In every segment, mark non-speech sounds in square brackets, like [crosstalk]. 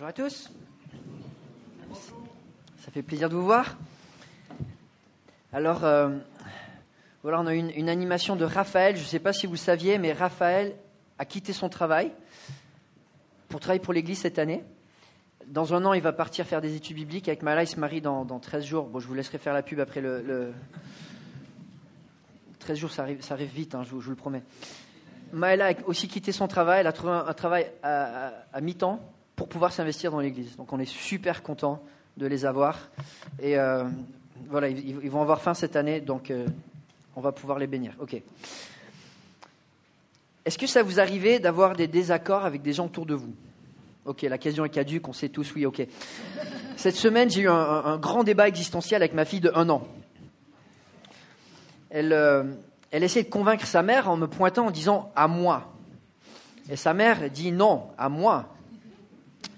Bonjour à tous. Ça fait plaisir de vous voir. Alors, euh, voilà, on a une, animation de Raphaël. Je ne sais pas si vous saviez, mais Raphaël a quitté son travail pour travailler pour l'Église cette année. Dans un an, il va partir faire des études bibliques. Avec Mala, il se marie dans, dans 13 jours. Bon, je vous laisserai faire la pub après le. le... 13 jours, ça arrive, vite, hein, je, vous, le promets. Maëla a aussi quitté son travail. Elle a trouvé un, travail à mi-temps pour pouvoir s'investir dans l'Église. Donc, on est super content de les avoir. Et euh, voilà, ils, vont avoir faim cette année, donc euh, on va pouvoir les bénir. Ok. Est-ce que ça vous arrivait d'avoir des désaccords avec des gens autour de vous? Ok, la question est caduque, on sait tous, oui, ok. Cette semaine, j'ai eu un, grand débat existentiel avec ma fille de un an. Elle, euh, elle essaie de convaincre sa mère en me pointant en disant à moi. Et sa mère dit non, à moi.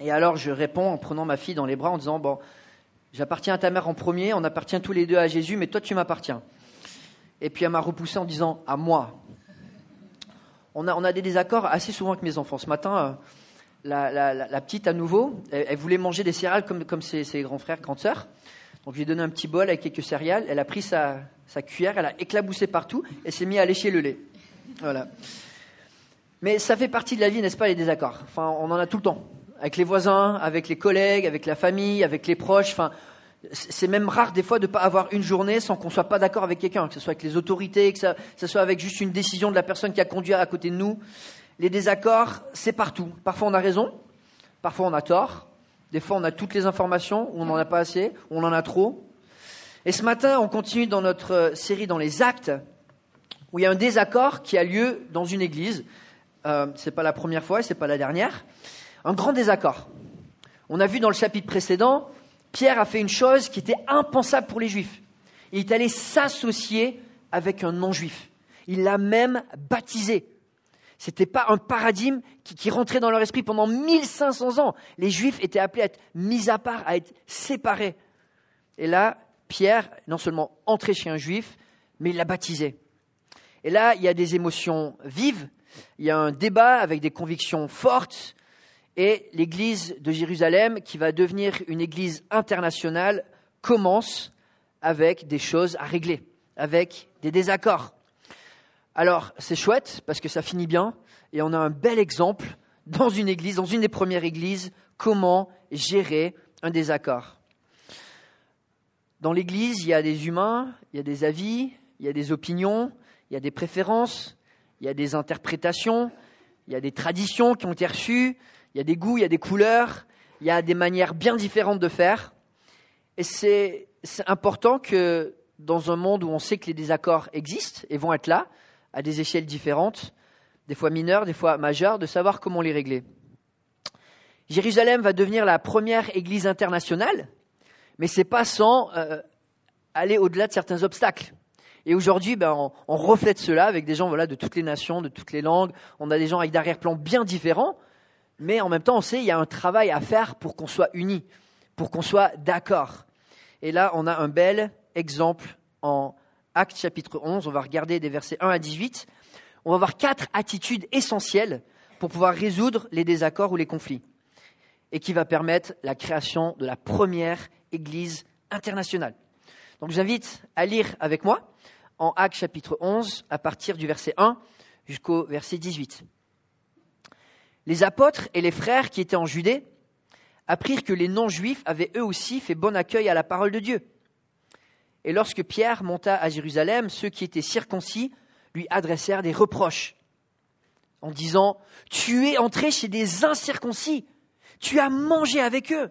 Et alors je réponds en prenant ma fille dans les bras en disant bon, j'appartiens à ta mère en premier, on appartient tous les deux à Jésus, mais toi tu m'appartiens. Et puis elle m'a repoussé en disant à moi. On a, on a des désaccords assez souvent avec mes enfants. Ce matin, euh, la, la, petite à nouveau, elle, elle, voulait manger des céréales comme, comme ses, ses grands frères, grandes sœurs. Donc je lui ai donné un petit bol avec quelques céréales. Elle a pris sa, sa cuillère, elle a éclaboussé partout et s'est mise à lécher le lait. Voilà. Mais ça fait partie de la vie, n'est-ce pas, les désaccords? Enfin, on en a tout le temps. Avec les voisins, avec les collègues, avec la famille, avec les proches. Enfin, c'est même rare des fois de ne pas avoir une journée sans qu'on soit pas d'accord avec quelqu'un, que ce soit avec les autorités, que ce soit avec juste une décision de la personne qui a conduit à côté de nous. Les désaccords, c'est partout. Parfois on a raison, parfois on a tort. Des fois on a toutes les informations, ou on n'en a pas assez, ou on en a trop. Et ce matin, on continue dans notre série dans les actes, où il y a un désaccord qui a lieu dans une église. Euh, c'est pas la première fois et c'est pas la dernière. Un grand désaccord. On a vu dans le chapitre précédent, Pierre a fait une chose qui était impensable pour les juifs. Il est allé s'associer avec un non-juif. Il l'a même baptisé. C'était pas un paradigme qui, qui, rentrait dans leur esprit pendant 1500 ans. Les juifs étaient appelés à être mis à part, à être séparés. Et là, Pierre, non seulement entré chez un juif, mais il l'a baptisé. Et là, il y a des émotions vives, il y a un débat avec des convictions fortes, et l'église de Jérusalem, qui va devenir une église internationale, commence avec des choses à régler, avec des désaccords. Alors, c'est chouette parce que ça finit bien et on a un bel exemple dans une église, dans une des premières églises, comment gérer un désaccord. Dans l'église, il y a des humains, il y a des avis, il y a des opinions, il y a des préférences, il y a des interprétations, il y a des traditions qui ont été reçues, il y a des goûts, il y a des couleurs, il y a des manières bien différentes de faire. Et c'est important que dans un monde où on sait que les désaccords existent et vont être là, à des échelles différentes, des fois mineures, des fois majeures, de savoir comment les régler. Jérusalem va devenir la première église internationale, mais c'est pas sans euh, aller au-delà de certains obstacles. Et aujourd'hui, ben, on, reflète cela avec des gens voilà, de toutes les nations, de toutes les langues. On a des gens avec d'arrière-plans bien différents, mais en même temps, on sait qu'il y a un travail à faire pour qu'on soit unis, pour qu'on soit d'accord. Et là, on a un bel exemple en Actes chapitre 11, on va regarder des versets 1 à 18. On va voir quatre attitudes essentielles pour pouvoir résoudre les désaccords ou les conflits et qui va permettre la création de la première église internationale. Donc je vous invite à lire avec moi en Actes chapitre 11 à partir du verset 1 jusqu'au verset 18. Les apôtres et les frères qui étaient en Judée apprirent que les non-juifs avaient eux aussi fait bon accueil à la parole de Dieu. Et lorsque Pierre monta à Jérusalem, ceux qui étaient circoncis lui adressèrent des reproches en disant Tu es entré chez des incirconcis, tu as mangé avec eux.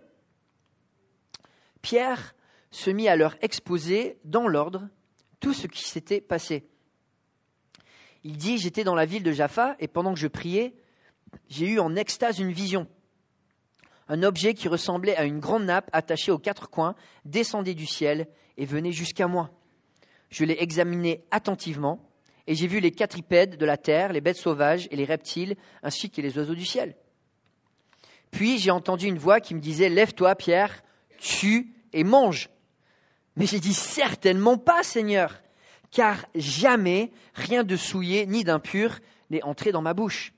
Pierre se mit à leur exposer dans l'ordre tout ce qui s'était passé. Il dit J'étais dans la ville de Jaffa et pendant que je priais, j'ai eu en extase une vision. Un objet qui ressemblait à une grande nappe attachée aux quatre coins descendait du ciel et venait jusqu'à moi. Je l'ai examiné attentivement et j'ai vu les quadrupèdes de la terre, les bêtes sauvages et les reptiles, ainsi que les oiseaux du ciel. Puis j'ai entendu une voix qui me disait Lève-toi, Pierre, tue et mange. Mais j'ai dit Certainement pas, Seigneur, car jamais rien de souillé ni d'impur n'est entré dans ma bouche.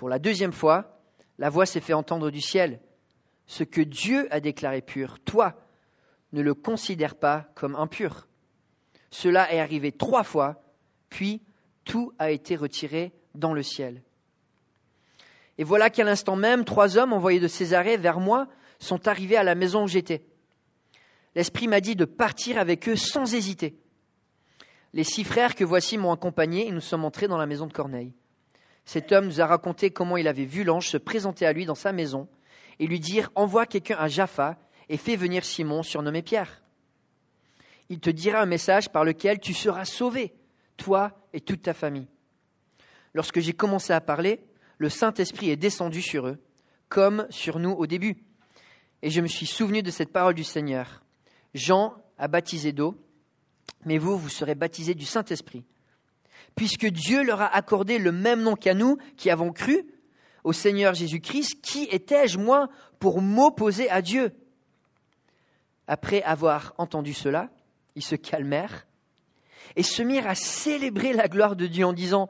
Pour la deuxième fois, La voix s'est fait entendre du ciel. Ce que Dieu a déclaré pur, toi, ne le considère pas comme impur. Cela est arrivé trois fois, puis tout a été retiré dans le ciel. Et voilà qu'à l'instant même, trois hommes envoyés de Césarée vers moi sont arrivés à la maison où j'étais. L'Esprit m'a dit de partir avec eux sans hésiter. Les six frères que voici m'ont accompagné et nous sommes entrés dans la maison de Corneille. Cet homme nous a raconté comment il avait vu l'ange se présenter à lui dans sa maison et lui dire Envoie quelqu'un à Jaffa et fais venir Simon, surnommé Pierre. Il te dira un message par lequel tu seras sauvé, toi et toute ta famille. Lorsque j'ai commencé à parler, le Saint-Esprit est descendu sur eux, comme sur nous au début. Et je me suis souvenu de cette parole du Seigneur. Jean a baptisé d'eau, mais vous, vous serez baptisés du Saint-Esprit. Puisque Dieu leur a accordé le même nom qu'à nous qui avons cru au Seigneur Jésus-Christ, qui étais-je, moi, pour m'opposer à Dieu? Après avoir entendu cela, ils se calmèrent et se mirent à célébrer la gloire de Dieu en disant,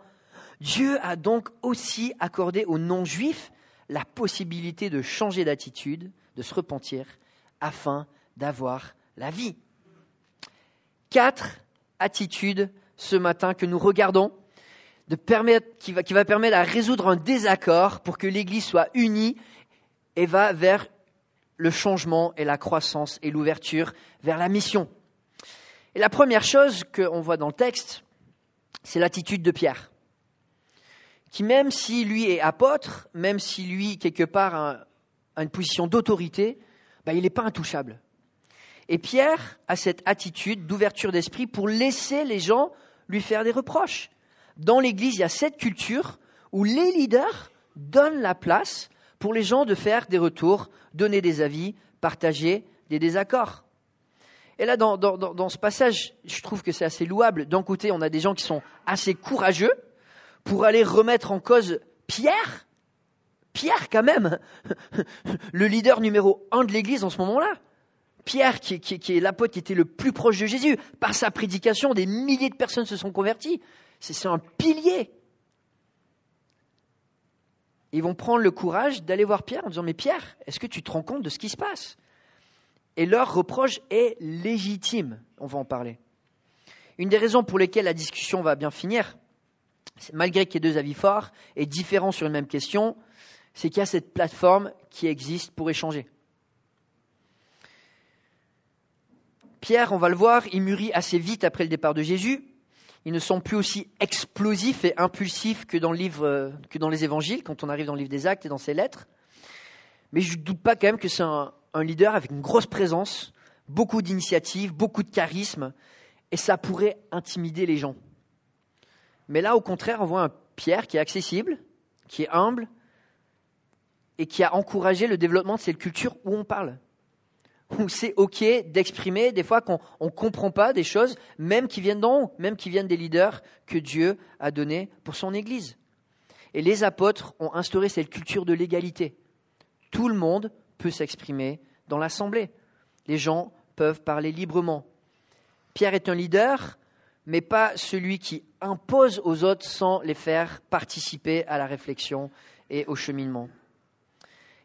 Dieu a donc aussi accordé aux non-juifs la possibilité de changer d'attitude, de se repentir, afin d'avoir la vie. Quatre attitudes ce matin que nous regardons, qui va permettre à résoudre un désaccord pour que l'Église soit unie et va vers le changement et la croissance et l'ouverture vers la mission. Et la première chose qu'on voit dans le texte, c'est l'attitude de Pierre, qui même si lui est apôtre, même si lui, quelque part, a, une position d'autorité, ben, il n'est pas intouchable. Et Pierre a cette attitude d'ouverture d'esprit pour laisser les gens lui faire des reproches. Dans l'Église, il y a cette culture où les leaders donnent la place pour les gens de faire des retours, donner des avis, partager des désaccords. Et là, dans, ce passage, je trouve que c'est assez louable. D'un côté, on a des gens qui sont assez courageux pour aller remettre en cause Pierre. Pierre, quand même, [laughs] le leader numéro un de l'Église en ce moment-là. Pierre, qui, est l'apôtre qui était le plus proche de Jésus, par sa prédication, des milliers de personnes se sont converties. C'est un pilier. Ils vont prendre le courage d'aller voir Pierre en disant Mais Pierre, est-ce que tu te rends compte de ce qui se passe? Et leur reproche est légitime. On va en parler. Une des raisons pour lesquelles la discussion va bien finir, malgré qu'il y ait deux avis forts et différents sur une même question, c'est qu'il y a cette plateforme qui existe pour échanger. Pierre, on va le voir, il mûrit assez vite après le départ de Jésus. Ils ne sont plus aussi explosifs et livre, euh, que dans les évangiles, quand on arrive dans le livre des actes et dans ses lettres. Mais je ne doute pas quand même que c'est un, leader avec une grosse présence, beaucoup d'initiatives, beaucoup de charisme, et ça pourrait intimider les gens. Mais là, au contraire, on voit un Pierre qui est accessible, qui est humble, et qui a encouragé le développement de cette culture où on parle où c'est OK d'exprimer des fois qu'on ne comprend pas des choses, même qui viennent d'en haut, même qui viennent des leaders que Dieu a donnés pour son Église. Et les apôtres ont instauré cette culture de l'égalité. Tout le monde peut s'exprimer dans l'assemblée. Les gens peuvent parler librement. Pierre est un leader, mais pas celui qui impose aux autres sans les faire participer à la réflexion et au cheminement.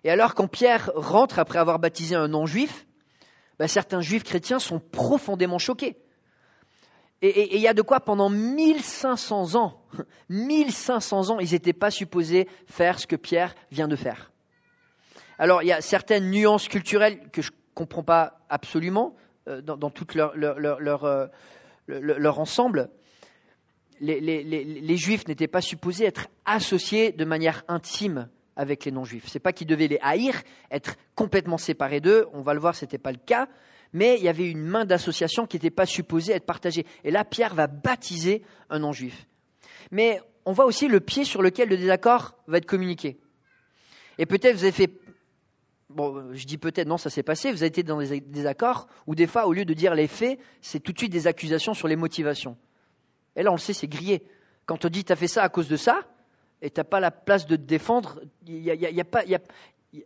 Et alors quand Pierre rentre après avoir baptisé un non-juif, ben, certains juifs chrétiens sont profondément choqués. Et il y a de quoi pendant 1500 ans, [laughs] 1500 ans, ils n'étaient pas supposés faire ce que Pierre vient de faire. Alors il y a certaines nuances culturelles que je ne comprends pas absolument euh, dans, tout euh, leur ensemble. Les juifs n'étaient pas supposés être associés de manière intime avec les non-juifs. C'est pas qu'ils devaient les haïr, être complètement séparés d'eux. On va le voir, ce n'était pas le cas. Mais il y avait une main d'association qui n'était pas supposée être partagée. Et là, Pierre va baptiser un non-juif. Mais on voit aussi le pied sur lequel le désaccord va être communiqué. Et peut-être vous avez fait, bon, je dis peut-être, non, ça s'est passé, vous avez été dans des désaccords où des fois, au lieu de dire les faits, c'est tout de suite des accusations sur les motivations. Et là, on le sait, c'est grillé. Quand on dit, tu as fait ça à cause de ça, et tu n'as pas la place de te défendre, il n'y a, y a, y a,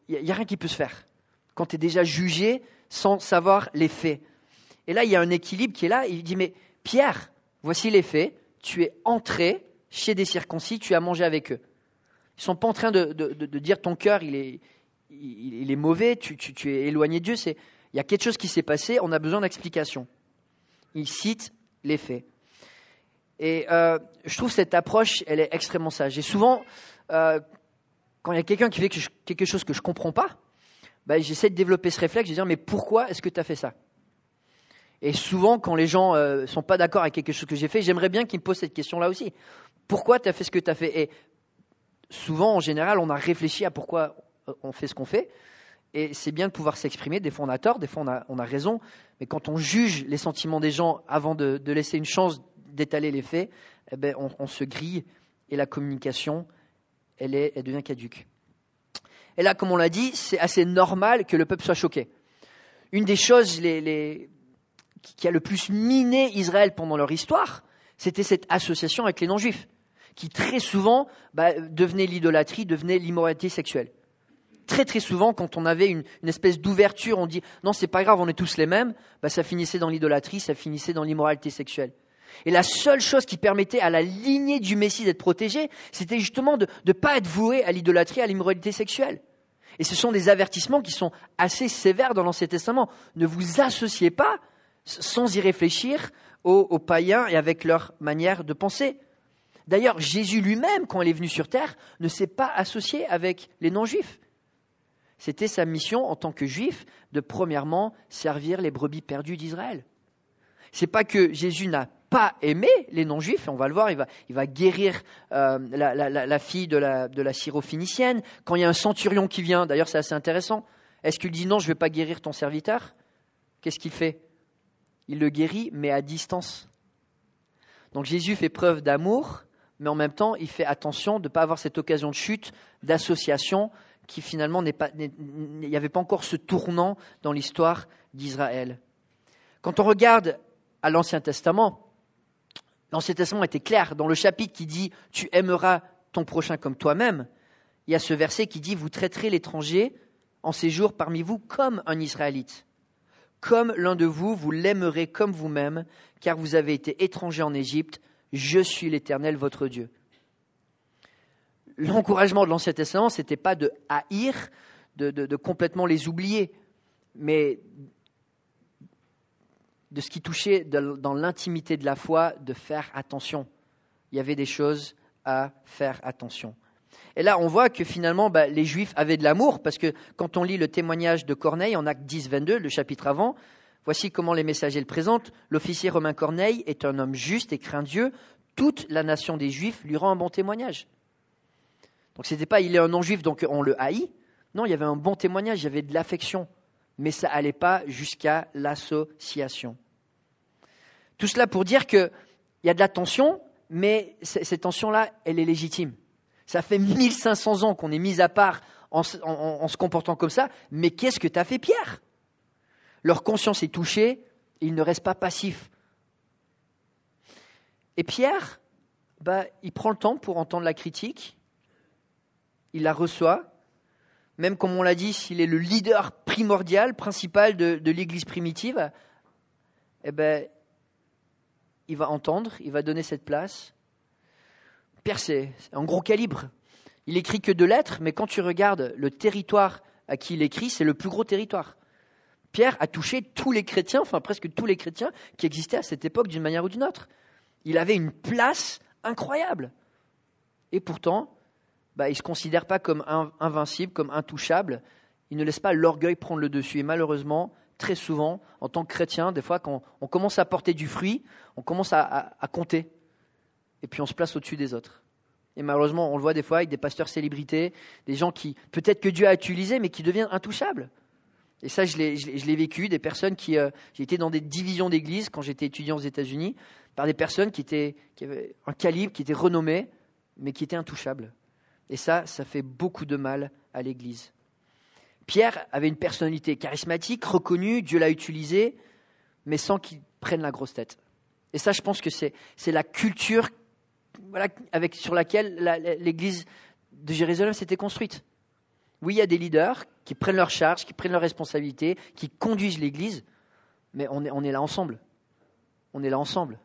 y a, rien qui peut se faire. Quand tu es déjà jugé sans savoir les faits. Et là, il y a un équilibre qui est là. Il dit, mais Pierre, voici les faits. Tu es entré chez des circoncis, tu as mangé avec eux. Ils sont pas en train de, dire ton cœur, il est, il, est mauvais, tu, tu, es éloigné de Dieu. C'est, il y a quelque chose qui s'est passé, on a besoin d'explication. Ils citent les faits. Et euh, je trouve cette approche, elle est extrêmement sage. Et souvent, euh, quand il y a quelqu'un qui fait quelque chose que je ne comprends pas, bah, j'essaie de développer ce réflexe, de dire mais pourquoi est-ce que tu as fait ça? Et souvent, quand les gens ne euh, sont pas d'accord avec quelque chose que j'ai fait, j'aimerais bien qu'ils me posent cette question-là aussi. Pourquoi tu as fait ce que tu as fait? Et souvent, en général, on a réfléchi à pourquoi on fait ce qu'on fait. Et c'est bien de pouvoir s'exprimer. Des fois, on a tort, des fois, on a, raison. Mais quand on juge les sentiments des gens avant de laisser une chance d'étaler les faits, eh ben, on, se grille et la communication, elle, est, elle devient caduque. Et là, comme on l'a dit, c'est assez normal que le peuple soit choqué. Une des choses qui a le plus miné Israël pendant leur histoire, c'était cette association avec les non-juifs, qui très souvent bah, devenait l'idolâtrie, devenait l'immoralité sexuelle. Très très souvent, quand on avait une, espèce d'ouverture, on dit non, c'est pas grave, on est tous les mêmes, bah, ça finissait dans l'idolâtrie, ça finissait dans l'immoralité sexuelle. Et la seule chose qui permettait à la lignée du Messie d'être protégée, c'était justement de ne pas être voué à l'idolâtrie, à l'immoralité sexuelle. Et ce sont des avertissements qui sont assez sévères dans l'Ancien Testament. Ne vous associez pas, sans y réfléchir, aux, païens et avec leur manière de penser. D'ailleurs, Jésus lui-même, quand il est venu sur terre, ne s'est pas associé avec les non-juifs. C'était sa mission en tant que juif de premièrement servir les brebis perdues d'Israël. C'est pas que Jésus n'a pas aimé les non-juifs, on va le voir, il va, guérir euh, la, fille de la, de la syrophénicienne. Quand il y a un centurion qui vient, d'ailleurs c'est assez intéressant, est-ce qu'il dit non, je ne vais pas guérir ton serviteur? Qu'est-ce qu'il fait? Il le guérit, mais à distance. Donc Jésus fait preuve d'amour, mais en même temps, il fait attention de ne pas avoir cette occasion de chute, d'association, qui finalement n'est pas, il n'y avait pas encore ce tournant dans l'histoire d'Israël. Quand on regarde à l'Ancien Testament, L'Ancien Testament était clair. Dans le chapitre qui dit Tu aimeras ton prochain comme toi-même, il y a ce verset qui dit Vous traiterez l'étranger en séjour parmi vous comme un Israélite. Comme l'un de vous, vous l'aimerez comme vous-même, car vous avez été étranger en Égypte. Je suis l'Éternel, votre Dieu. L'encouragement de l'Ancien Testament, ce n'était pas de haïr, de complètement les oublier, mais de ce qui touchait dans l'intimité de la foi, de faire attention. Il y avait des choses à faire attention. Et là, on voit que finalement, bah, les Juifs avaient de l'amour, parce que quand on lit le témoignage de Corneille en Acte 10, 22, le chapitre avant, voici comment les messagers le présentent. L'officier romain Corneille est un homme juste et craint Dieu. Toute la nation des Juifs lui rend un bon témoignage. Donc ce n'était pas il est un non-juif, donc on le haït. Non, il y avait un bon témoignage, il y avait de l'affection mais ça n'allait pas jusqu'à l'association. Tout cela pour dire qu'il y a de la tension, mais cette tension-là, elle est légitime. Ça fait 1500 ans qu'on est mis à part en, se comportant comme ça, mais qu'est-ce que tu as fait, Pierre? Leur conscience est touchée, ils ne restent pas passifs. Et Pierre, bah, il prend le temps pour entendre la critique, il la reçoit, même comme on l'a dit, s'il est le leader primordial, principal de, l'Église primitive, eh ben, il va entendre, il va donner cette place. Pierre, c'est un gros calibre. Il écrit que deux lettres, mais quand tu regardes le territoire à qui il écrit, c'est le plus gros territoire. Pierre a touché tous les chrétiens, enfin presque tous les chrétiens qui existaient à cette époque d'une manière ou d'une autre. Il avait une place incroyable. Et pourtant, bah, il ne se considère pas comme invincible, comme intouchable. Il ne laisse pas l'orgueil prendre le dessus. Et malheureusement, très souvent, en tant que chrétien, des fois, quand on commence à porter du fruit, on commence à, compter. Et puis on se place au-dessus des autres. Et malheureusement, on le voit des fois avec des pasteurs célébrités, des gens qui, peut-être que Dieu a utilisé, mais qui deviennent intouchables. Et ça, je l'ai vécu, des personnes qui. Euh, j'ai été dans des divisions d'église quand j'étais étudiant aux États-Unis, par des personnes qui, étaient, qui avaient un calibre, qui étaient renommées, mais qui étaient intouchables. Et ça, ça fait beaucoup de mal à l'Église. Pierre avait une personnalité charismatique, reconnue, Dieu l'a utilisé, mais sans qu'il prenne la grosse tête. Et ça, je pense que c'est, la culture avec, sur laquelle l'Église de Jérusalem s'était construite. Oui, il y a des leaders qui prennent leur charge, qui prennent leurs responsabilités, qui conduisent l'Église, mais on est là ensemble. On est là ensemble.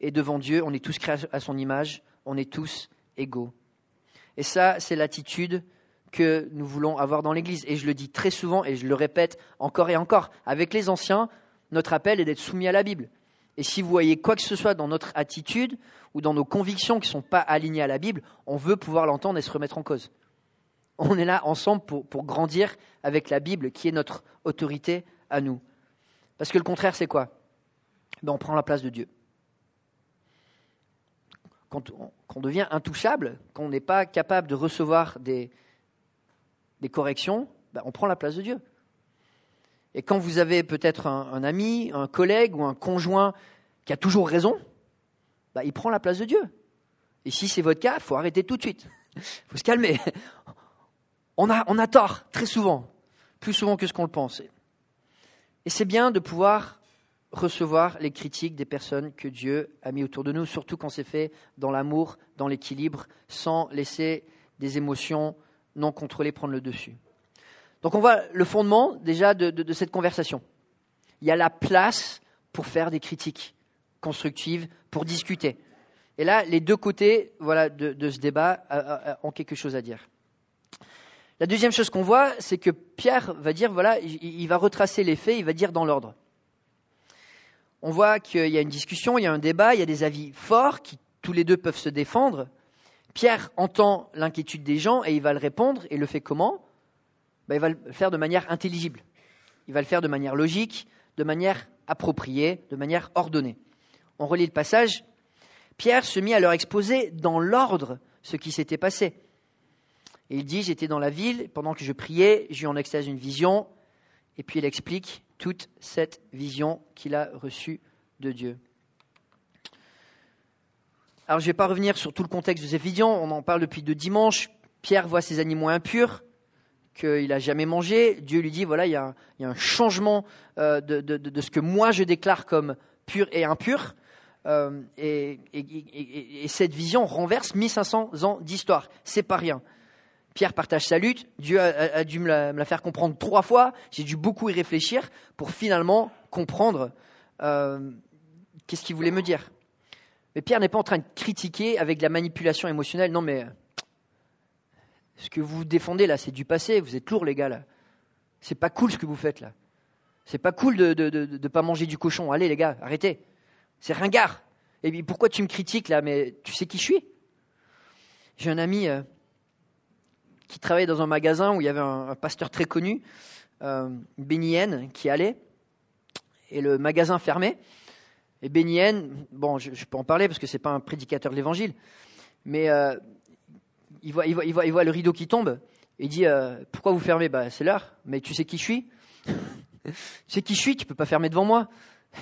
Et devant Dieu, on est tous créés à son image, on est tous égaux. Et ça, c'est l'attitude que nous voulons avoir dans l'Église. Et je le dis très souvent et je le répète encore et encore. Avec les anciens, notre appel est d'être soumis à la Bible. Et si vous voyez quoi que ce soit dans notre attitude ou dans nos convictions qui ne sont pas alignées à la Bible, on veut pouvoir l'entendre et se remettre en cause. On est là ensemble pour, grandir avec la Bible qui est notre autorité à nous. Parce que le contraire, c'est quoi? Ben, On prend la place de Dieu. Quand on, devient intouchable, quand on n'est pas capable de recevoir des, des corrections, ben, on prend la place de Dieu. Et quand vous avez peut-être un, ami, un collègue ou un conjoint qui a toujours raison, ben, il prend la place de Dieu. Et si c'est votre cas, il faut arrêter tout de suite. Il [laughs] faut se calmer. [laughs] On a, on a tort, très souvent, plus souvent que ce qu'on le pense. Et c'est bien de pouvoir recevoir les critiques des personnes que Dieu a mis autour de nous, surtout quand c'est fait dans l'amour, dans l'équilibre, sans laisser des émotions non contrôlées prendre le dessus. Donc on voit le fondement déjà de, cette conversation. Il y a la place pour faire des critiques constructives, pour discuter. Et là, les deux côtés voilà, de, ce débat euh, euh, euh, ont quelque chose à dire. La deuxième chose qu'on voit, c'est que Pierre va dire, voilà, il va retracer les faits, il va dire dans l'ordre. On voit qu'il y a une discussion, il y a un débat, il y a des avis forts qui tous les deux peuvent se défendre. Pierre entend l'inquiétude des gens et il va le répondre et le fait comment? Ben, Il va le faire de manière intelligible. Il va le faire de manière logique, de manière appropriée, de manière ordonnée. On relit le passage. Pierre se mit à leur exposer dans l'ordre ce qui s'était passé. Il dit, j'étais dans la ville, pendant que je priais, j'ai eu en extase une vision, et puis il explique toute cette vision qu'il a reçue de Dieu. Alors je ne vais pas revenir sur tout le contexte de cette vision, on en parle depuis deux dimanches. Pierre voit ces animaux impurs qu'il n'a jamais mangé. Dieu lui dit, voilà, il y a un, changement euh, de, ce que moi je déclare comme pur et impur. Euh, et, et, cette vision renverse 1500 ans d'histoire. C'est pas rien. Pierre partage sa lutte. Dieu a, dû me la, faire comprendre trois fois. J'ai dû beaucoup y réfléchir pour finalement comprendre euh, qu'est-ce qu'il voulait me dire. Mais Pierre n'est pas en train de critiquer avec de la manipulation émotionnelle. Non, mais ce que vous défendez là, c'est du passé. Vous êtes lourds, les gars là. C'est pas cool ce que vous faites là. C'est pas cool de ne pas manger du cochon. Allez, les gars, arrêtez. C'est ringard. Et puis pourquoi tu me critiques là? Mais tu sais qui je suis? J'ai un ami. Euh, qui travaillait dans un magasin où il y avait un, pasteur très connu, euh, Bénienne, qui allait, et le magasin fermait. Et Bénienne, bon, je, peux en parler parce que c'est pas un prédicateur de l'évangile, mais euh, il, voit, il, voit, il, voit, il, voit, le rideau qui tombe, et il dit euh, Pourquoi vous fermez? Bah, C'est l'heure, mais tu sais qui je suis? [laughs] Tu sais qui je suis, tu peux pas fermer devant moi.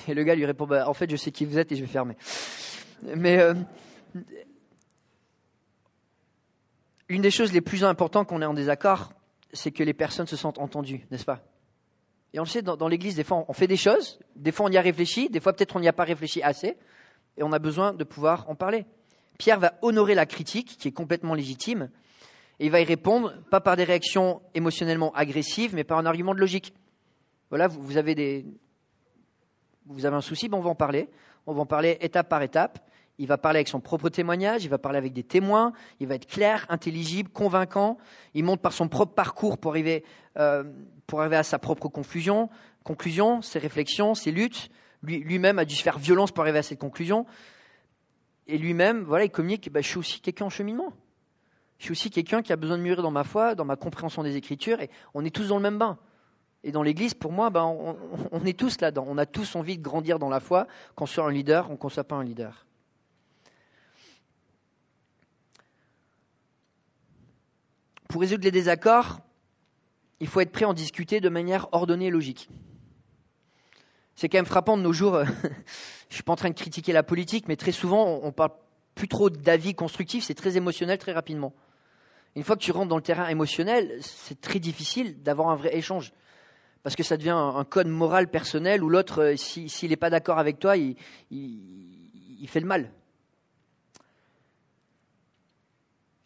Et le gars lui répond bah, En fait, je sais qui vous êtes et je vais fermer. Mais L'une des choses les plus importantes qu'on ait en désaccord, c'est que les personnes se sentent entendues, n'est-ce pas? Et on le sait, dans, l'Église, des fois, on fait des choses, des fois, on y a réfléchi, des fois, peut-être, on n'y a pas réfléchi assez, et on a besoin de pouvoir en parler. Pierre va honorer la critique, qui est complètement légitime, et il va y répondre, pas par des réactions émotionnellement agressives, mais par un argument de logique. Voilà, vous, avez des, vous avez un souci, ben on va en parler. On va en parler étape par étape il va parler avec son propre témoignage, il va parler avec des témoins, il va être clair, intelligible, convaincant, il monte par son propre parcours pour arriver, euh, à sa propre conclusion, ses réflexions, ses luttes. Lui, même a dû se faire violence pour arriver à cette conclusion. Et lui-même, voilà, il communique, bah, je suis aussi quelqu'un en cheminement. Je suis aussi quelqu'un qui a besoin de mûrir dans ma foi, dans ma compréhension des Écritures, et on est tous dans le même bain. Et dans l'Église, pour moi, ben, on, on, est tous là-dedans. On a tous envie de grandir dans la foi, qu'on soit un leader ou qu'on ne soit pas un leader. Pour résoudre les désaccords, il faut être prêt à en discuter de manière ordonnée et logique. C'est quand même frappant de nos jours. [laughs] je ne suis pas en train de critiquer la politique, mais très souvent, on parle plus trop d'avis constructifs, c'est très émotionnel très rapidement. Une fois que tu rentres dans le terrain émotionnel, c'est très difficile d'avoir un vrai échange. Parce que ça devient un, code moral personnel où l'autre, euh, s'il n'est pas d'accord avec toi, il, fait le mal.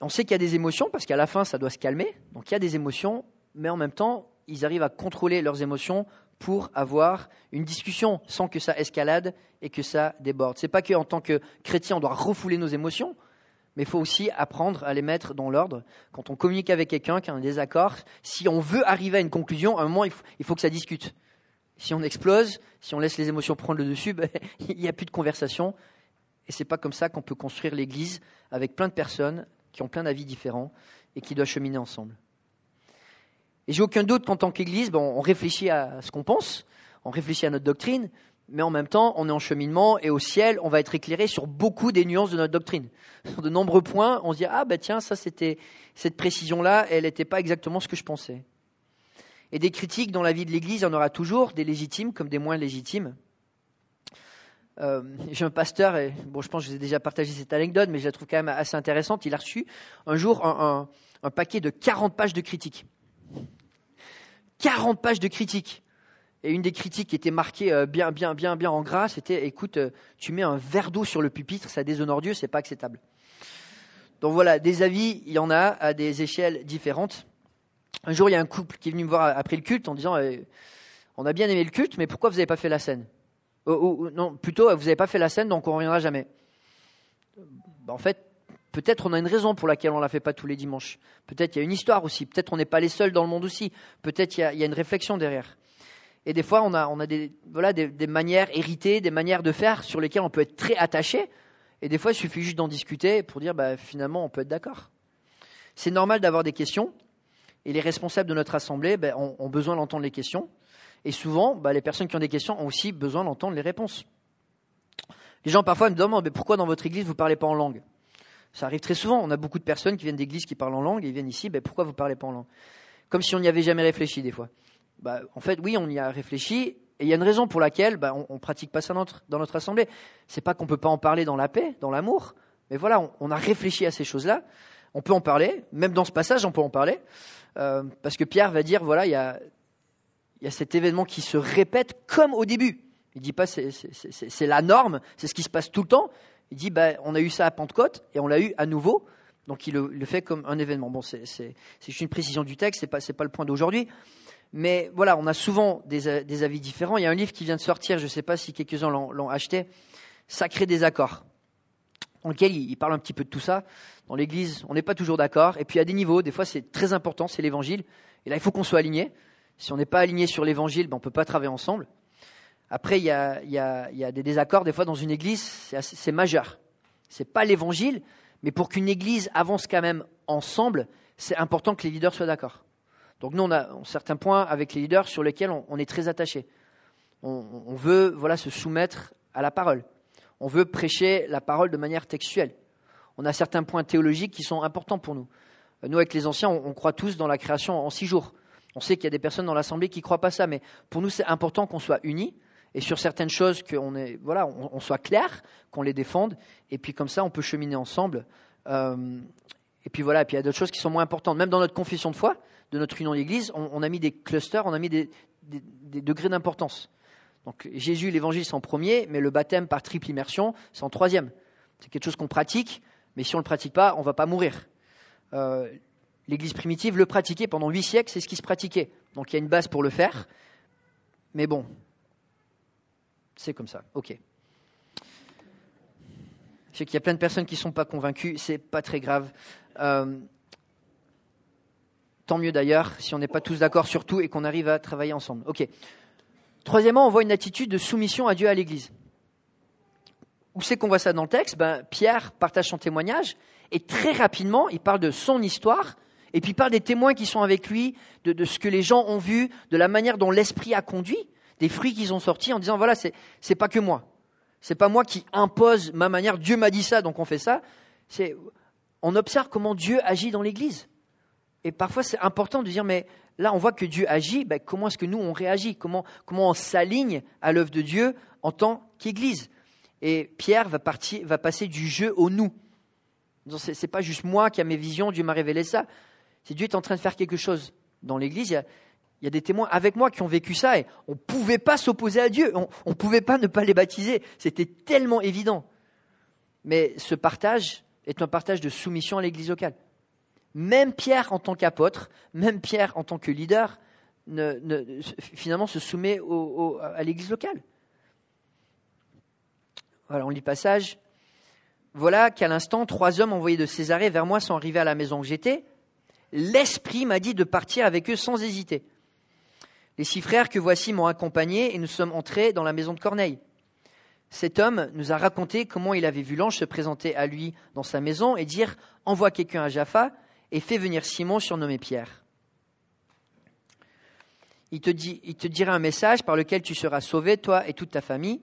On sait qu'il y a des émotions parce qu'à la fin, ça doit se calmer. Donc il y a des émotions, mais en même temps, ils arrivent à contrôler leurs émotions pour avoir une discussion sans que ça escalade et que ça déborde. C'est pas qu'en tant que chrétien, on doit refouler nos émotions, mais il faut aussi apprendre à les mettre dans l'ordre. Quand on communique avec quelqu'un qui a un désaccord, si on veut arriver à une conclusion, à un moment, il faut, que ça discute. Si on explose, si on laisse les émotions prendre le dessus, [laughs] ben, il n'y a plus de conversation. Et c'est pas comme ça qu'on peut construire l'Église avec plein de personnes qui ont plein d'avis différents et qui doivent cheminer ensemble. Et j'ai aucun doute qu'en tant qu'Église, ben, on réfléchit à ce qu'on pense, on réfléchit à notre doctrine, mais en même temps, on est en cheminement et au ciel, on va être éclairé sur beaucoup des nuances de notre doctrine. Sur de nombreux points, on se dit ah ben tiens, ça c'était cette précision-là, elle n'était pas exactement ce que je pensais. Et des critiques dans la vie de l'Église, il y en aura toujours, des légitimes comme des moins légitimes. Euh, j'ai un pasteur, et bon, je pense que je vous ai déjà partagé cette anecdote, mais je la trouve quand même assez intéressante. Il a reçu un jour un, paquet de 40 pages de critiques. 40 pages de critiques. Et une des critiques qui était marquée euh, bien, bien, bien, bien en gras, c'était écoute, euh, tu mets un verre d'eau sur le pupitre, ça déshonore Dieu, c'est pas acceptable. Donc voilà, des avis, il y en a à des échelles différentes. Un jour, il y a un couple qui est venu me voir après le culte en disant On a bien aimé le culte, mais pourquoi vous n'avez pas fait la scène? Non, plutôt, vous n'avez pas fait la scène, donc on ne reviendra jamais. Ben, en fait, peut-être on a une raison pour laquelle on ne la fait pas tous les dimanches. Peut-être il y a une histoire aussi. Peut-être on n'est pas les seuls dans le monde aussi. Peut-être il y, a une réflexion derrière. Et des fois, on a, des, voilà, des, manières héritées, des manières de faire sur lesquelles on peut être très attaché. Et des fois, il suffit juste d'en discuter pour dire, bah, finalement, on peut être d'accord. C'est normal d'avoir des questions. Et les responsables de notre assemblée ben, ont, besoin d'entendre les questions. Et souvent, bah, les personnes qui ont des questions ont aussi besoin d'entendre les réponses. Les gens parfois me demandent mais pourquoi dans votre église vous ne parlez pas en langue? Ça arrive très souvent. On a beaucoup de personnes qui viennent d'églises qui parlent en langue et ils viennent ici. Ben, pourquoi vous ne parlez pas en langue? Comme si on n'y avait jamais réfléchi des fois. Bah, en fait, oui, on y a réfléchi. Et il y a une raison pour laquelle bah, on ne pratique pas ça dans notre, dans notre assemblée. C'est pas qu'on ne peut pas en parler dans la paix, dans l'amour. Mais voilà, on, a réfléchi à ces choses-là. On peut en parler. Même dans ce passage, on peut en parler. Euh, parce que Pierre va dire, voilà, il y a, y a cet événement qui se répète comme au début. Il dit pas c'est, la norme, c'est ce qui se passe tout le temps. Il dit, bah, on a eu ça à Pentecôte et on l'a eu à nouveau. Donc il le, fait comme un événement. Bon, c'est, juste une précision du texte, c'est pas, pas le point d'aujourd'hui. Mais voilà, on a souvent des, avis différents. Il y a un livre qui vient de sortir, je ne sais pas si quelques-uns l'ont acheté, Sacré désaccord, dans lequel il, parle un petit peu de tout ça. Dans l'Église, on n'est pas toujours d'accord. Et puis à des niveaux, des fois c'est très important, c'est l'Évangile. Et là, il faut qu'on soit aligné. Si on n'est pas aligné sur l'Évangile, ben, on ne peut pas travailler ensemble. Après, il y, a, des désaccords, des fois dans une Église, c'est majeur. Ce n'est pas l'Évangile, mais pour qu'une Église avance quand même ensemble, c'est important que les leaders soient d'accord. Donc nous, on a certains points avec les leaders sur lesquels on, est très attaché. On, veut se soumettre à la parole. On veut prêcher la parole de manière textuelle. On a certains points théologiques qui sont importants pour nous. Nous, avec les anciens, on, croit tous dans la création en six jours. On sait qu'il y a des personnes dans l'Assemblée qui ne croient pas ça, mais pour nous, c'est important qu'on soit unis et sur certaines choses qu'on voilà, on, soit clair, qu'on les défende, et puis comme ça, on peut cheminer ensemble. Euh, et puis voilà, et puis il y a d'autres choses qui sont moins importantes. Même dans notre confession de foi, de notre union d'église, on, a mis des clusters, on a mis des, degrés d'importance. Donc Jésus, l'évangile, c'est en premier, mais le baptême par triple immersion, c'est en troisième. C'est quelque chose qu'on pratique, mais si on ne le pratique pas, on ne va pas mourir. Euh, l'église primitive le pratiquait pendant huit siècles, c'est ce qui se pratiquait. Donc il y a une base pour le faire, mais bon, c'est comme ça. Ok. Je sais qu'il y a plein de personnes qui ne sont pas convaincues, c'est pas très grave. Euh, Tant mieux d'ailleurs, si on n'est pas tous d'accord sur tout et qu'on arrive à travailler ensemble. Ok. Troisièmement, on voit une attitude de soumission à Dieu à l'Église. Où c'est qu'on voit ça dans le texte? Ben, Pierre partage son témoignage et très rapidement, il parle de son histoire et puis il parle des témoins qui sont avec lui, de, ce que les gens ont vu, de la manière dont l'Esprit a conduit, des fruits qu'ils ont sortis en disant voilà, c'est, c'est pas que moi. C'est pas moi qui impose ma manière. Dieu m'a dit ça, donc on fait ça. C'est, on observe comment Dieu agit dans l'Église. Et parfois, c'est important de dire, mais là, on voit que Dieu agit, ben, comment est-ce que nous, on réagit? Comment, comment on s'aligne à l'œuvre de Dieu en tant qu'Église? Et Pierre va, partir, va passer du jeu au nous. Ce n'est pas juste moi qui a mes visions, Dieu m'a révélé ça. C'est Dieu est en train de faire quelque chose. Dans l'Église, il y a, des témoins avec moi qui ont vécu ça et on ne pouvait pas s'opposer à Dieu, on ne pouvait pas ne pas les baptiser. C'était tellement évident. Mais ce partage est un partage de soumission à l'Église locale. Même Pierre en tant qu'apôtre, même Pierre en tant que leader, finalement se soumet à l'Église locale. Voilà, on lit le passage. voilà qu'à l'instant, trois hommes envoyés de Césarée vers moi sont arrivés à la maison où j'étais. L'Esprit m'a dit de partir avec eux sans hésiter. Les six frères que voici m'ont accompagné et nous sommes entrés dans la maison de Corneille. Cet homme nous a raconté comment il avait vu l'ange se présenter à lui dans sa maison et dire Envoie quelqu'un à Jaffa et fais venir Simon surnommé Pierre. Il te, dit, il te dira un message par lequel tu seras sauvé, toi et toute ta famille.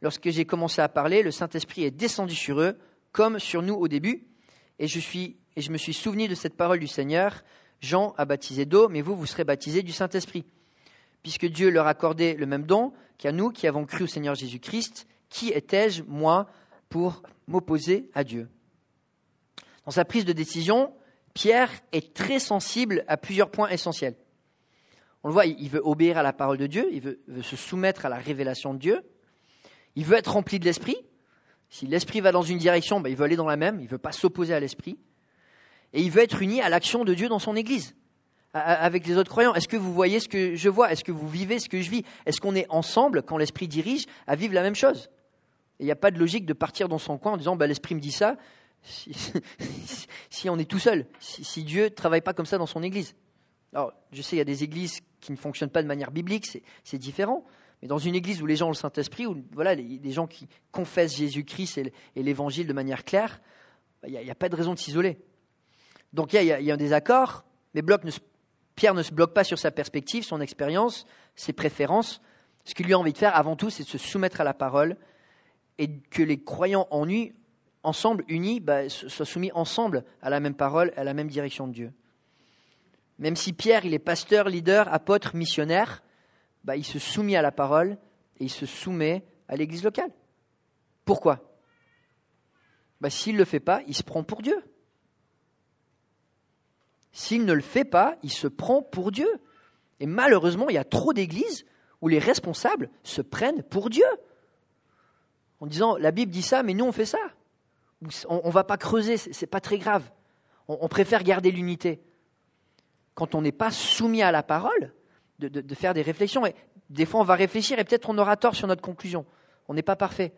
Lorsque j'ai commencé à parler, le Saint-Esprit est descendu sur eux, comme sur nous au début, et je, suis, et je me suis souvenu de cette parole du Seigneur. Jean a baptisé d'eau, mais vous, vous serez baptisés du Saint-Esprit. Puisque Dieu leur accordait le même don qu'à nous qui avons cru au Seigneur Jésus-Christ, qui étais-je, moi, pour m'opposer à Dieu? Dans sa prise de décision, Pierre est très sensible à plusieurs points essentiels. On le voit, il veut obéir à la parole de Dieu, il veut, se soumettre à la révélation de Dieu, il veut être rempli de l'esprit. Si l'esprit va dans une direction, ben, il veut aller dans la même, il ne veut pas s'opposer à l'esprit. Et il veut être uni à l'action de Dieu dans son Église, avec les autres croyants. Est-ce que vous voyez ce que je vois? Est-ce que vous vivez ce que je vis? Est-ce qu'on est ensemble, quand l'esprit dirige, à vivre la même chose? Il n'y a pas de logique de partir dans son coin en disant ben, l'esprit me dit ça, [laughs] si, on est tout seul, si, si Dieu ne travaille pas comme ça dans son Église. Alors, je sais, il y a des églises qui ne fonctionnent pas de manière biblique, c'est différent. Mais dans une église où les gens ont le Saint-Esprit, où voilà, les, gens qui confessent Jésus-Christ et l'Évangile de manière claire, bah, il n'y a, pas de raison de s'isoler. Donc il y, a, un désaccord, mais Pierre ne se bloque pas sur sa perspective, son expérience, ses préférences. Ce qu'il lui a envie de faire avant tout, c'est de se soumettre à la parole et que les croyants en lui, ensemble, unis, bah, soient soumis ensemble à la même parole, à la même direction de Dieu. Même si Pierre, il est pasteur, leader, apôtre, missionnaire, bah, il se soumet à la parole et il se soumet à l'église locale. Pourquoi? Bah, S'il ne le fait pas, il se prend pour Dieu. S'il ne le fait pas, il se prend pour Dieu. Et malheureusement, il y a trop d'églises où les responsables se prennent pour Dieu. En disant, la Bible dit ça, mais nous on fait ça. On ne va pas creuser, ce n'est pas très grave. on préfère garder l'unité quand on n'est pas soumis à la parole, de, faire des réflexions. Et des fois, on va réfléchir et peut-être on aura tort sur notre conclusion. On n'est pas parfait.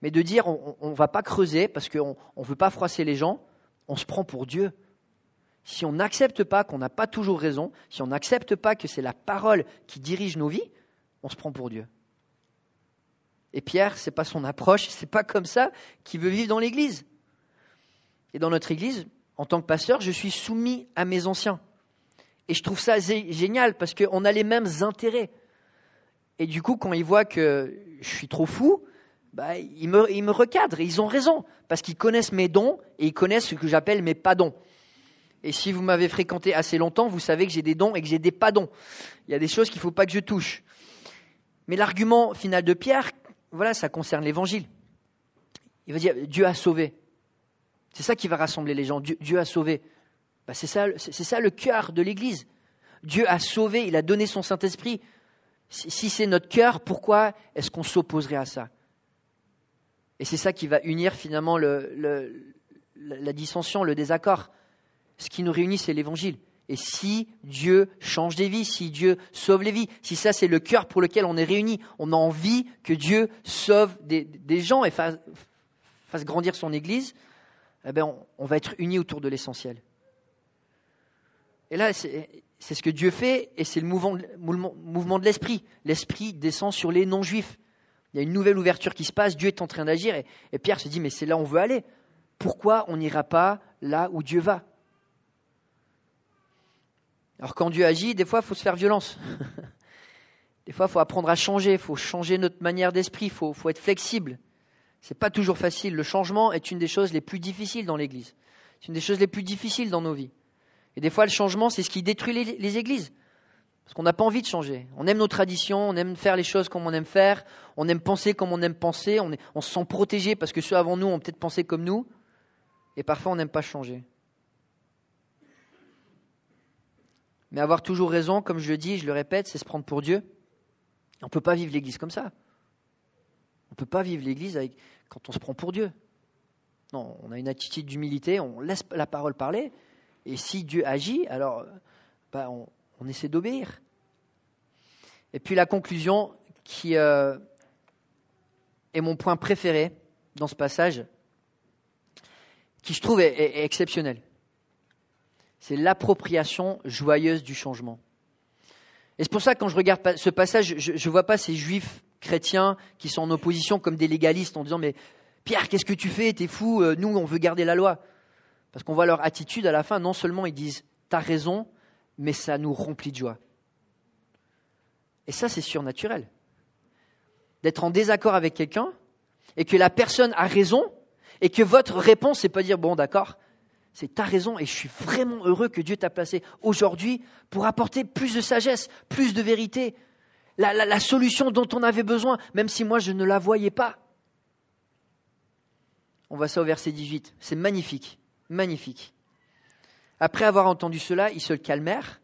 Mais de dire on ne va pas creuser parce qu'on ne veut pas froisser les gens, on se prend pour Dieu. Si on n'accepte pas qu'on n'a pas toujours raison, si on n'accepte pas que c'est la parole qui dirige nos vies, on se prend pour Dieu. Et Pierre, c'est pas son approche, [laughs] c'est pas comme ça qu'il veut vivre dans l'Église. Et dans notre Église, en tant que pasteur, je suis soumis à mes anciens. Et je trouve ça génial parce qu'on a les mêmes intérêts. Et du coup, quand ils voient que je suis trop fou, bah, ils, me, ils me recadrent. Et ils ont raison parce qu'ils connaissent mes dons et ils connaissent ce que j'appelle mes pas dons. Et si vous m'avez fréquenté assez longtemps, vous savez que j'ai des dons et que j'ai des pas dons. Il y a des choses qu'il ne faut pas que je touche. Mais l'argument final de Pierre, voilà, ça concerne l'évangile. Il va dire Dieu a sauvé. C'est ça qui va rassembler les gens. Dieu a sauvé. Bah, c'est ça, ça, le cœur de l'Église. Dieu a sauvé, il a donné son Saint-Esprit. Si, c'est notre cœur, pourquoi est-ce qu'on s'opposerait à ça? Et c'est ça qui va unir finalement la dissension, le désaccord. Ce qui nous réunit, c'est l'Évangile. Et si Dieu change des vies, si Dieu sauve les vies, si ça c'est le cœur pour lequel on est réunis, on a envie que Dieu sauve des, gens et fasse, grandir son Église, eh bien, on va être unis autour de l'essentiel. Et là, c'est ce que Dieu fait, et c'est le mouvement, mouvement de l'esprit. L'esprit descend sur les non-juifs. Il y a une nouvelle ouverture qui se passe, Dieu est en train d'agir, et, Pierre se dit, mais c'est là où on veut aller. Pourquoi on n'ira pas là où Dieu va? Alors quand Dieu agit, des fois, il faut se faire violence. [laughs] des fois, il faut apprendre à changer, il faut changer notre manière d'esprit, il faut, faut être flexible. Ce n'est pas toujours facile. Le changement est une des choses les plus difficiles dans l'Église. C'est une des choses les plus difficiles dans nos vies. Et des fois, le changement, c'est ce qui détruit les, églises. Parce qu'on n'a pas envie de changer. On aime nos traditions, on aime faire les choses comme on aime faire, on aime penser comme on aime penser, on, on se sent protégé parce que ceux avant nous ont peut-être pensé comme nous. Et parfois, on n'aime pas changer. Mais avoir toujours raison, comme je le dis, je le répète, c'est se prendre pour Dieu. On ne peut pas vivre l'Église comme ça. On ne peut pas vivre l'Église avec, quand on se prend pour Dieu. Non, on a une attitude d'humilité, on laisse la parole parler, et si Dieu agit, alors bah, on, essaie d'obéir. Et puis la conclusion qui euh, est mon point préféré dans ce passage, qui je trouve est, exceptionnel. C'est l'appropriation joyeuse du changement. Et c'est pour ça que quand je regarde ce passage, je ne vois pas ces juifs chrétiens qui sont en opposition comme des légalistes en disant mais Pierre, qu'est-ce que tu fais? T'es fou, euh, nous on veut garder la loi. Parce qu'on voit leur attitude à la fin, non seulement ils disent T'as raison, mais ça nous remplit de joie. Et ça, c'est surnaturel. D'être en désaccord avec quelqu'un et que la personne a raison et que votre réponse, c'est pas dire bon, d'accord, c'est ta raison et je suis vraiment heureux que Dieu t'a placé aujourd'hui pour apporter plus de sagesse, plus de vérité, la, solution dont on avait besoin, même si moi je ne la voyais pas. On voit ça au verset 18. C'est magnifique, magnifique. Après avoir entendu cela, ils se calmèrent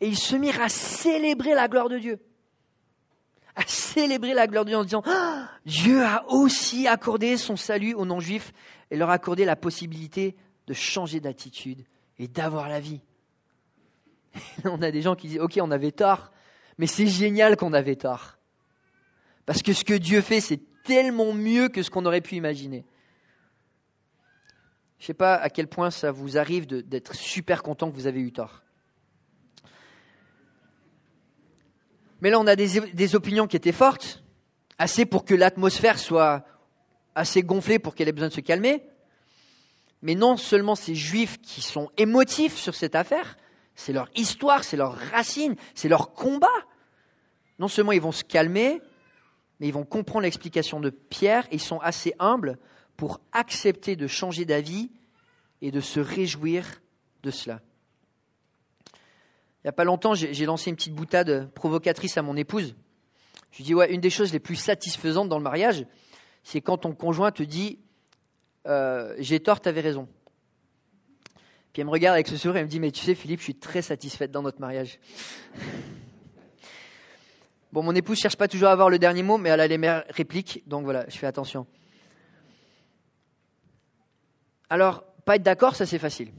et ils se mirent à célébrer la gloire de Dieu. À célébrer la gloire de Dieu en disant ah, Dieu a aussi accordé son salut aux non-juifs et leur a accordé la possibilité de changer d'attitude et d'avoir la vie. [laughs] on a des gens qui disent Ok, on avait tort, mais c'est génial qu'on avait tort. Parce que ce que Dieu fait, c'est tellement mieux que ce qu'on aurait pu imaginer. Je ne sais pas à quel point ça vous arrive d'être super content que vous avez eu tort. Mais là, on a des, opinions qui étaient fortes, assez pour que l'atmosphère soit assez gonflée pour qu'elle ait besoin de se calmer. Mais non seulement ces juifs qui sont émotifs sur cette affaire, c'est leur histoire, c'est leur racine, c'est leur combat. Non seulement ils vont se calmer, mais ils vont comprendre l'explication de Pierre et ils sont assez humbles pour accepter de changer d'avis et de se réjouir de cela. Il n'y a pas longtemps, j'ai lancé une petite boutade provocatrice à mon épouse. Je lui dis, ouais, une des choses les plus satisfaisantes dans le mariage, c'est quand ton conjoint te dit, euh, j'ai tort, tu avais raison. Puis elle me regarde avec ce sourire et me dit, mais tu sais, Philippe, je suis très satisfaite dans notre mariage. [laughs] bon, mon épouse cherche pas toujours à avoir le dernier mot, mais elle a les meilleures répliques, donc voilà, je fais attention. Alors, pas être d'accord, ça c'est facile.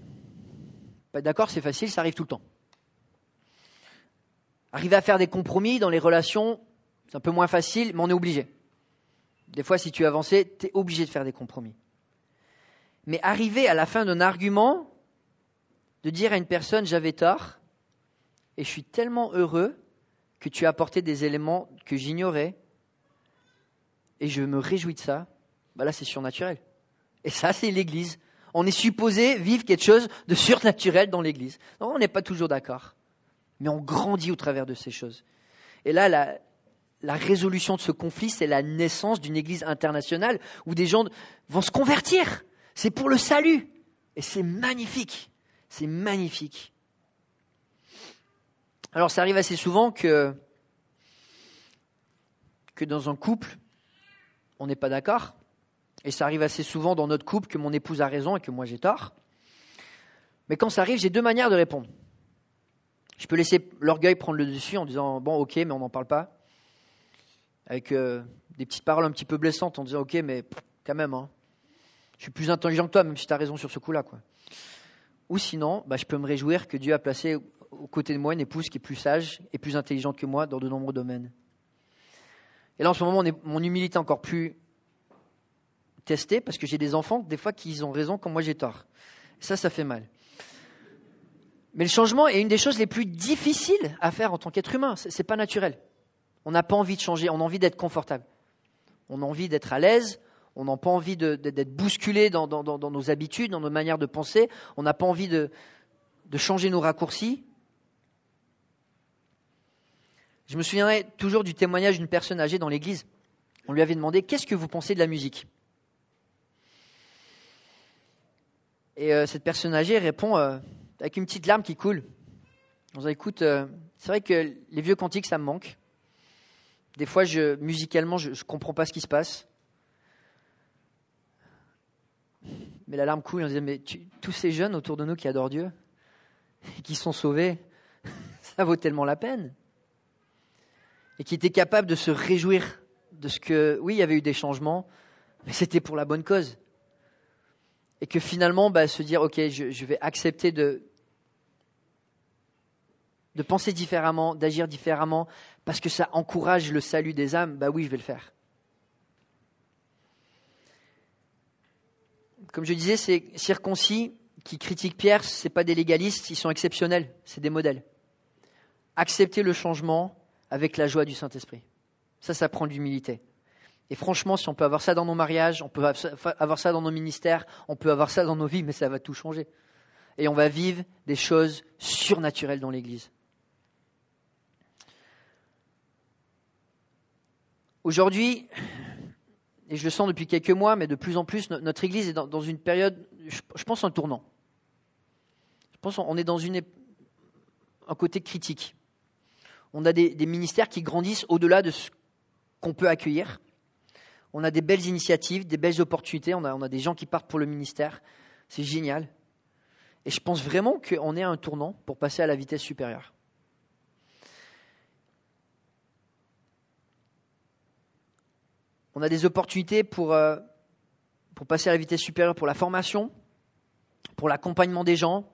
Pas être d'accord, c'est facile, ça arrive tout le temps. Arriver à faire des compromis dans les relations, c'est un peu moins facile, mais on est obligé. Des fois, si tu veux avancer, tu es obligé de faire des compromis. Mais arriver à la fin d'un argument, de dire à une personne j'avais tort, et je suis tellement heureux que tu as apporté des éléments que j'ignorais, et je me réjouis de ça, bah là c'est surnaturel. Et ça, c'est l'Église. On est supposé vivre quelque chose de surnaturel dans l'Église. on n'est pas toujours d'accord mais on grandit au travers de ces choses. Et là, la résolution de ce conflit, c'est la naissance d'une Église internationale où des gens vont se convertir. C'est pour le salut. Et c'est magnifique. C'est magnifique. Alors ça arrive assez souvent que, dans un couple, on n'est pas d'accord. Et ça arrive assez souvent dans notre couple que mon épouse a raison et que moi j'ai tort. Mais quand ça arrive, j'ai deux manières de répondre. Je peux laisser l'orgueil prendre le dessus en disant bon ok mais on n'en parle pas. Avec euh, des petites paroles un petit peu blessantes en disant ok mais quand même hein, suis plus intelligent que toi même si tu as raison sur ce coup-là. quoi. Ou sinon bah, je peux me réjouir que Dieu a placé aux côtés de moi une épouse qui est plus sage et plus intelligente que moi dans de nombreux domaines. Et là en ce moment mon humilité est encore plus testée parce que j'ai des enfants des fois qui ont raison quand moi j'ai tort. ça ça fait mal. Mais le changement est une des choses les plus difficiles à faire en tant qu'être humain. Ce n'est pas naturel. On n'a pas envie de changer, on a envie d'être confortable. On a envie d'être à l'aise, on n'a pas envie d'être bousculé dans, nos habitudes, dans nos manières de penser, on n'a pas envie de, changer nos raccourcis. Je me souviendrai toujours du témoignage d'une personne âgée dans l'église. On lui avait demandé Qu'est-ce que vous pensez de la musique? Et euh, cette personne âgée répond euh, avec une petite larme qui coule. On écoute, euh, c'est vrai que les vieux cantiques, ça me manque. Des fois, musicalement, je ne comprends pas ce qui se passe. Mais la larme coule, on disait, mais tous ces jeunes autour de nous qui adorent Dieu, et [laughs] qui sont sauvés, [laughs] ça vaut tellement la peine. Et qui étaient capables de se réjouir de ce que, oui, il y avait eu des changements, mais c'était pour la bonne cause. Et que finalement, bah, se dire, ok, je vais accepter de, de penser différemment, d'agir différemment, parce que ça encourage le salut des âmes, bah oui, je vais le faire. Comme je disais, ces circoncis qui critiquent Pierre, ce pas des légalistes, ils sont exceptionnels, c'est des modèles. Accepter le changement avec la joie du Saint-Esprit. Ça, ça prend de l'humilité. Et franchement, si on peut avoir ça dans nos mariages, on peut avoir ça dans nos ministères, on peut avoir ça dans nos vies, mais ça va tout changer. Et on va vivre des choses surnaturelles dans l'Église. Aujourd'hui, et je le sens depuis quelques mois, mais de plus en plus, notre Église est dans une période, je pense, un tournant. Je pense qu'on est dans un côté critique. On a des, ministères qui grandissent au-delà de ce qu'on peut accueillir. On a des belles initiatives, des belles opportunités. On a des gens qui partent pour le ministère. C'est génial. Et je pense vraiment qu'on est à un tournant pour passer à la vitesse supérieure. On a des opportunités pour, euh, pour passer à la vitesse supérieure pour la formation, pour l'accompagnement des gens.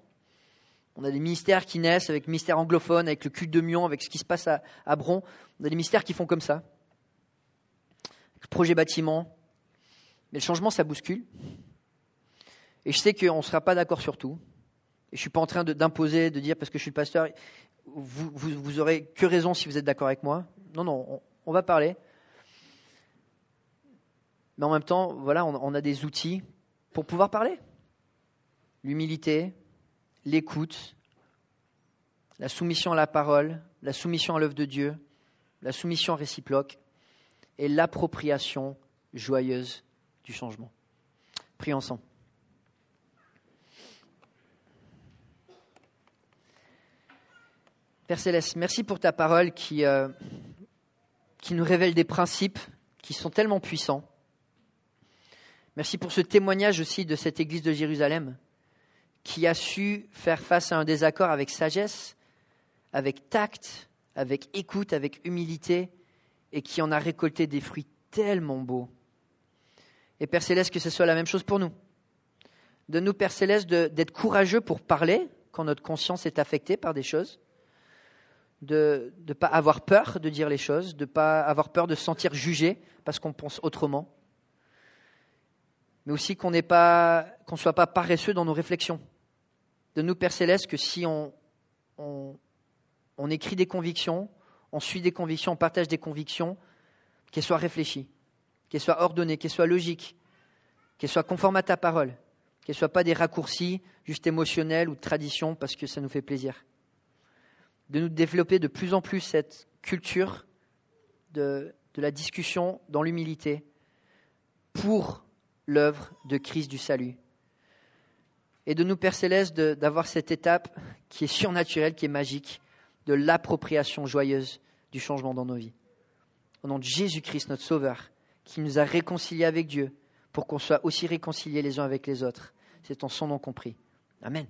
On a des ministères qui naissent avec le ministère anglophone, avec le culte de Mion, avec ce qui se passe à, à Bron. On a des ministères qui font comme ça. Le projet bâtiment. Mais le changement, ça bouscule. Et je sais qu'on ne sera pas d'accord sur tout. Et je ne suis pas en train d'imposer, de, dire parce que je suis le pasteur, vous, vous, aurez que raison si vous êtes d'accord avec moi. Non, non, on, on va parler mais en même temps, voilà, on, a des outils pour pouvoir parler. L'humilité, l'écoute, la soumission à la parole, la soumission à l'œuvre de Dieu, la soumission réciproque et l'appropriation joyeuse du changement. Prions ensemble. Père Céleste, merci pour ta parole qui, euh, qui nous révèle des principes qui sont tellement puissants Merci pour ce témoignage aussi de cette Église de Jérusalem qui a su faire face à un désaccord avec sagesse, avec tact, avec écoute, avec humilité, et qui en a récolté des fruits tellement beaux. Et Père Céleste, que ce soit la même chose pour nous. De nous, Père Céleste, d'être courageux pour parler quand notre conscience est affectée par des choses, de ne pas avoir peur de dire les choses, de ne pas avoir peur de se sentir jugé parce qu'on pense autrement mais aussi qu'on ne soit pas paresseux dans nos réflexions. De nous, Père Céleste, que si on, écrit des convictions, on suit des convictions, on partage des convictions, qu'elles soient réfléchies, qu'elles soient ordonnées, qu'elles soient logiques, qu'elles soient conformes à ta parole, qu'elles ne soient pas des raccourcis juste émotionnels ou de tradition parce que ça nous fait plaisir. De nous développer de plus en plus cette culture de la discussion dans l'humilité pour l'œuvre de Christ du salut. Et de nous, Père Céleste, d'avoir cette étape qui est surnaturelle, qui est magique, de l'appropriation joyeuse du changement dans nos vies. Au nom de Jésus-Christ, notre Sauveur, qui nous a réconciliés avec Dieu, pour qu'on soit aussi réconciliés les uns avec les autres. C'est en son nom compris. Amen.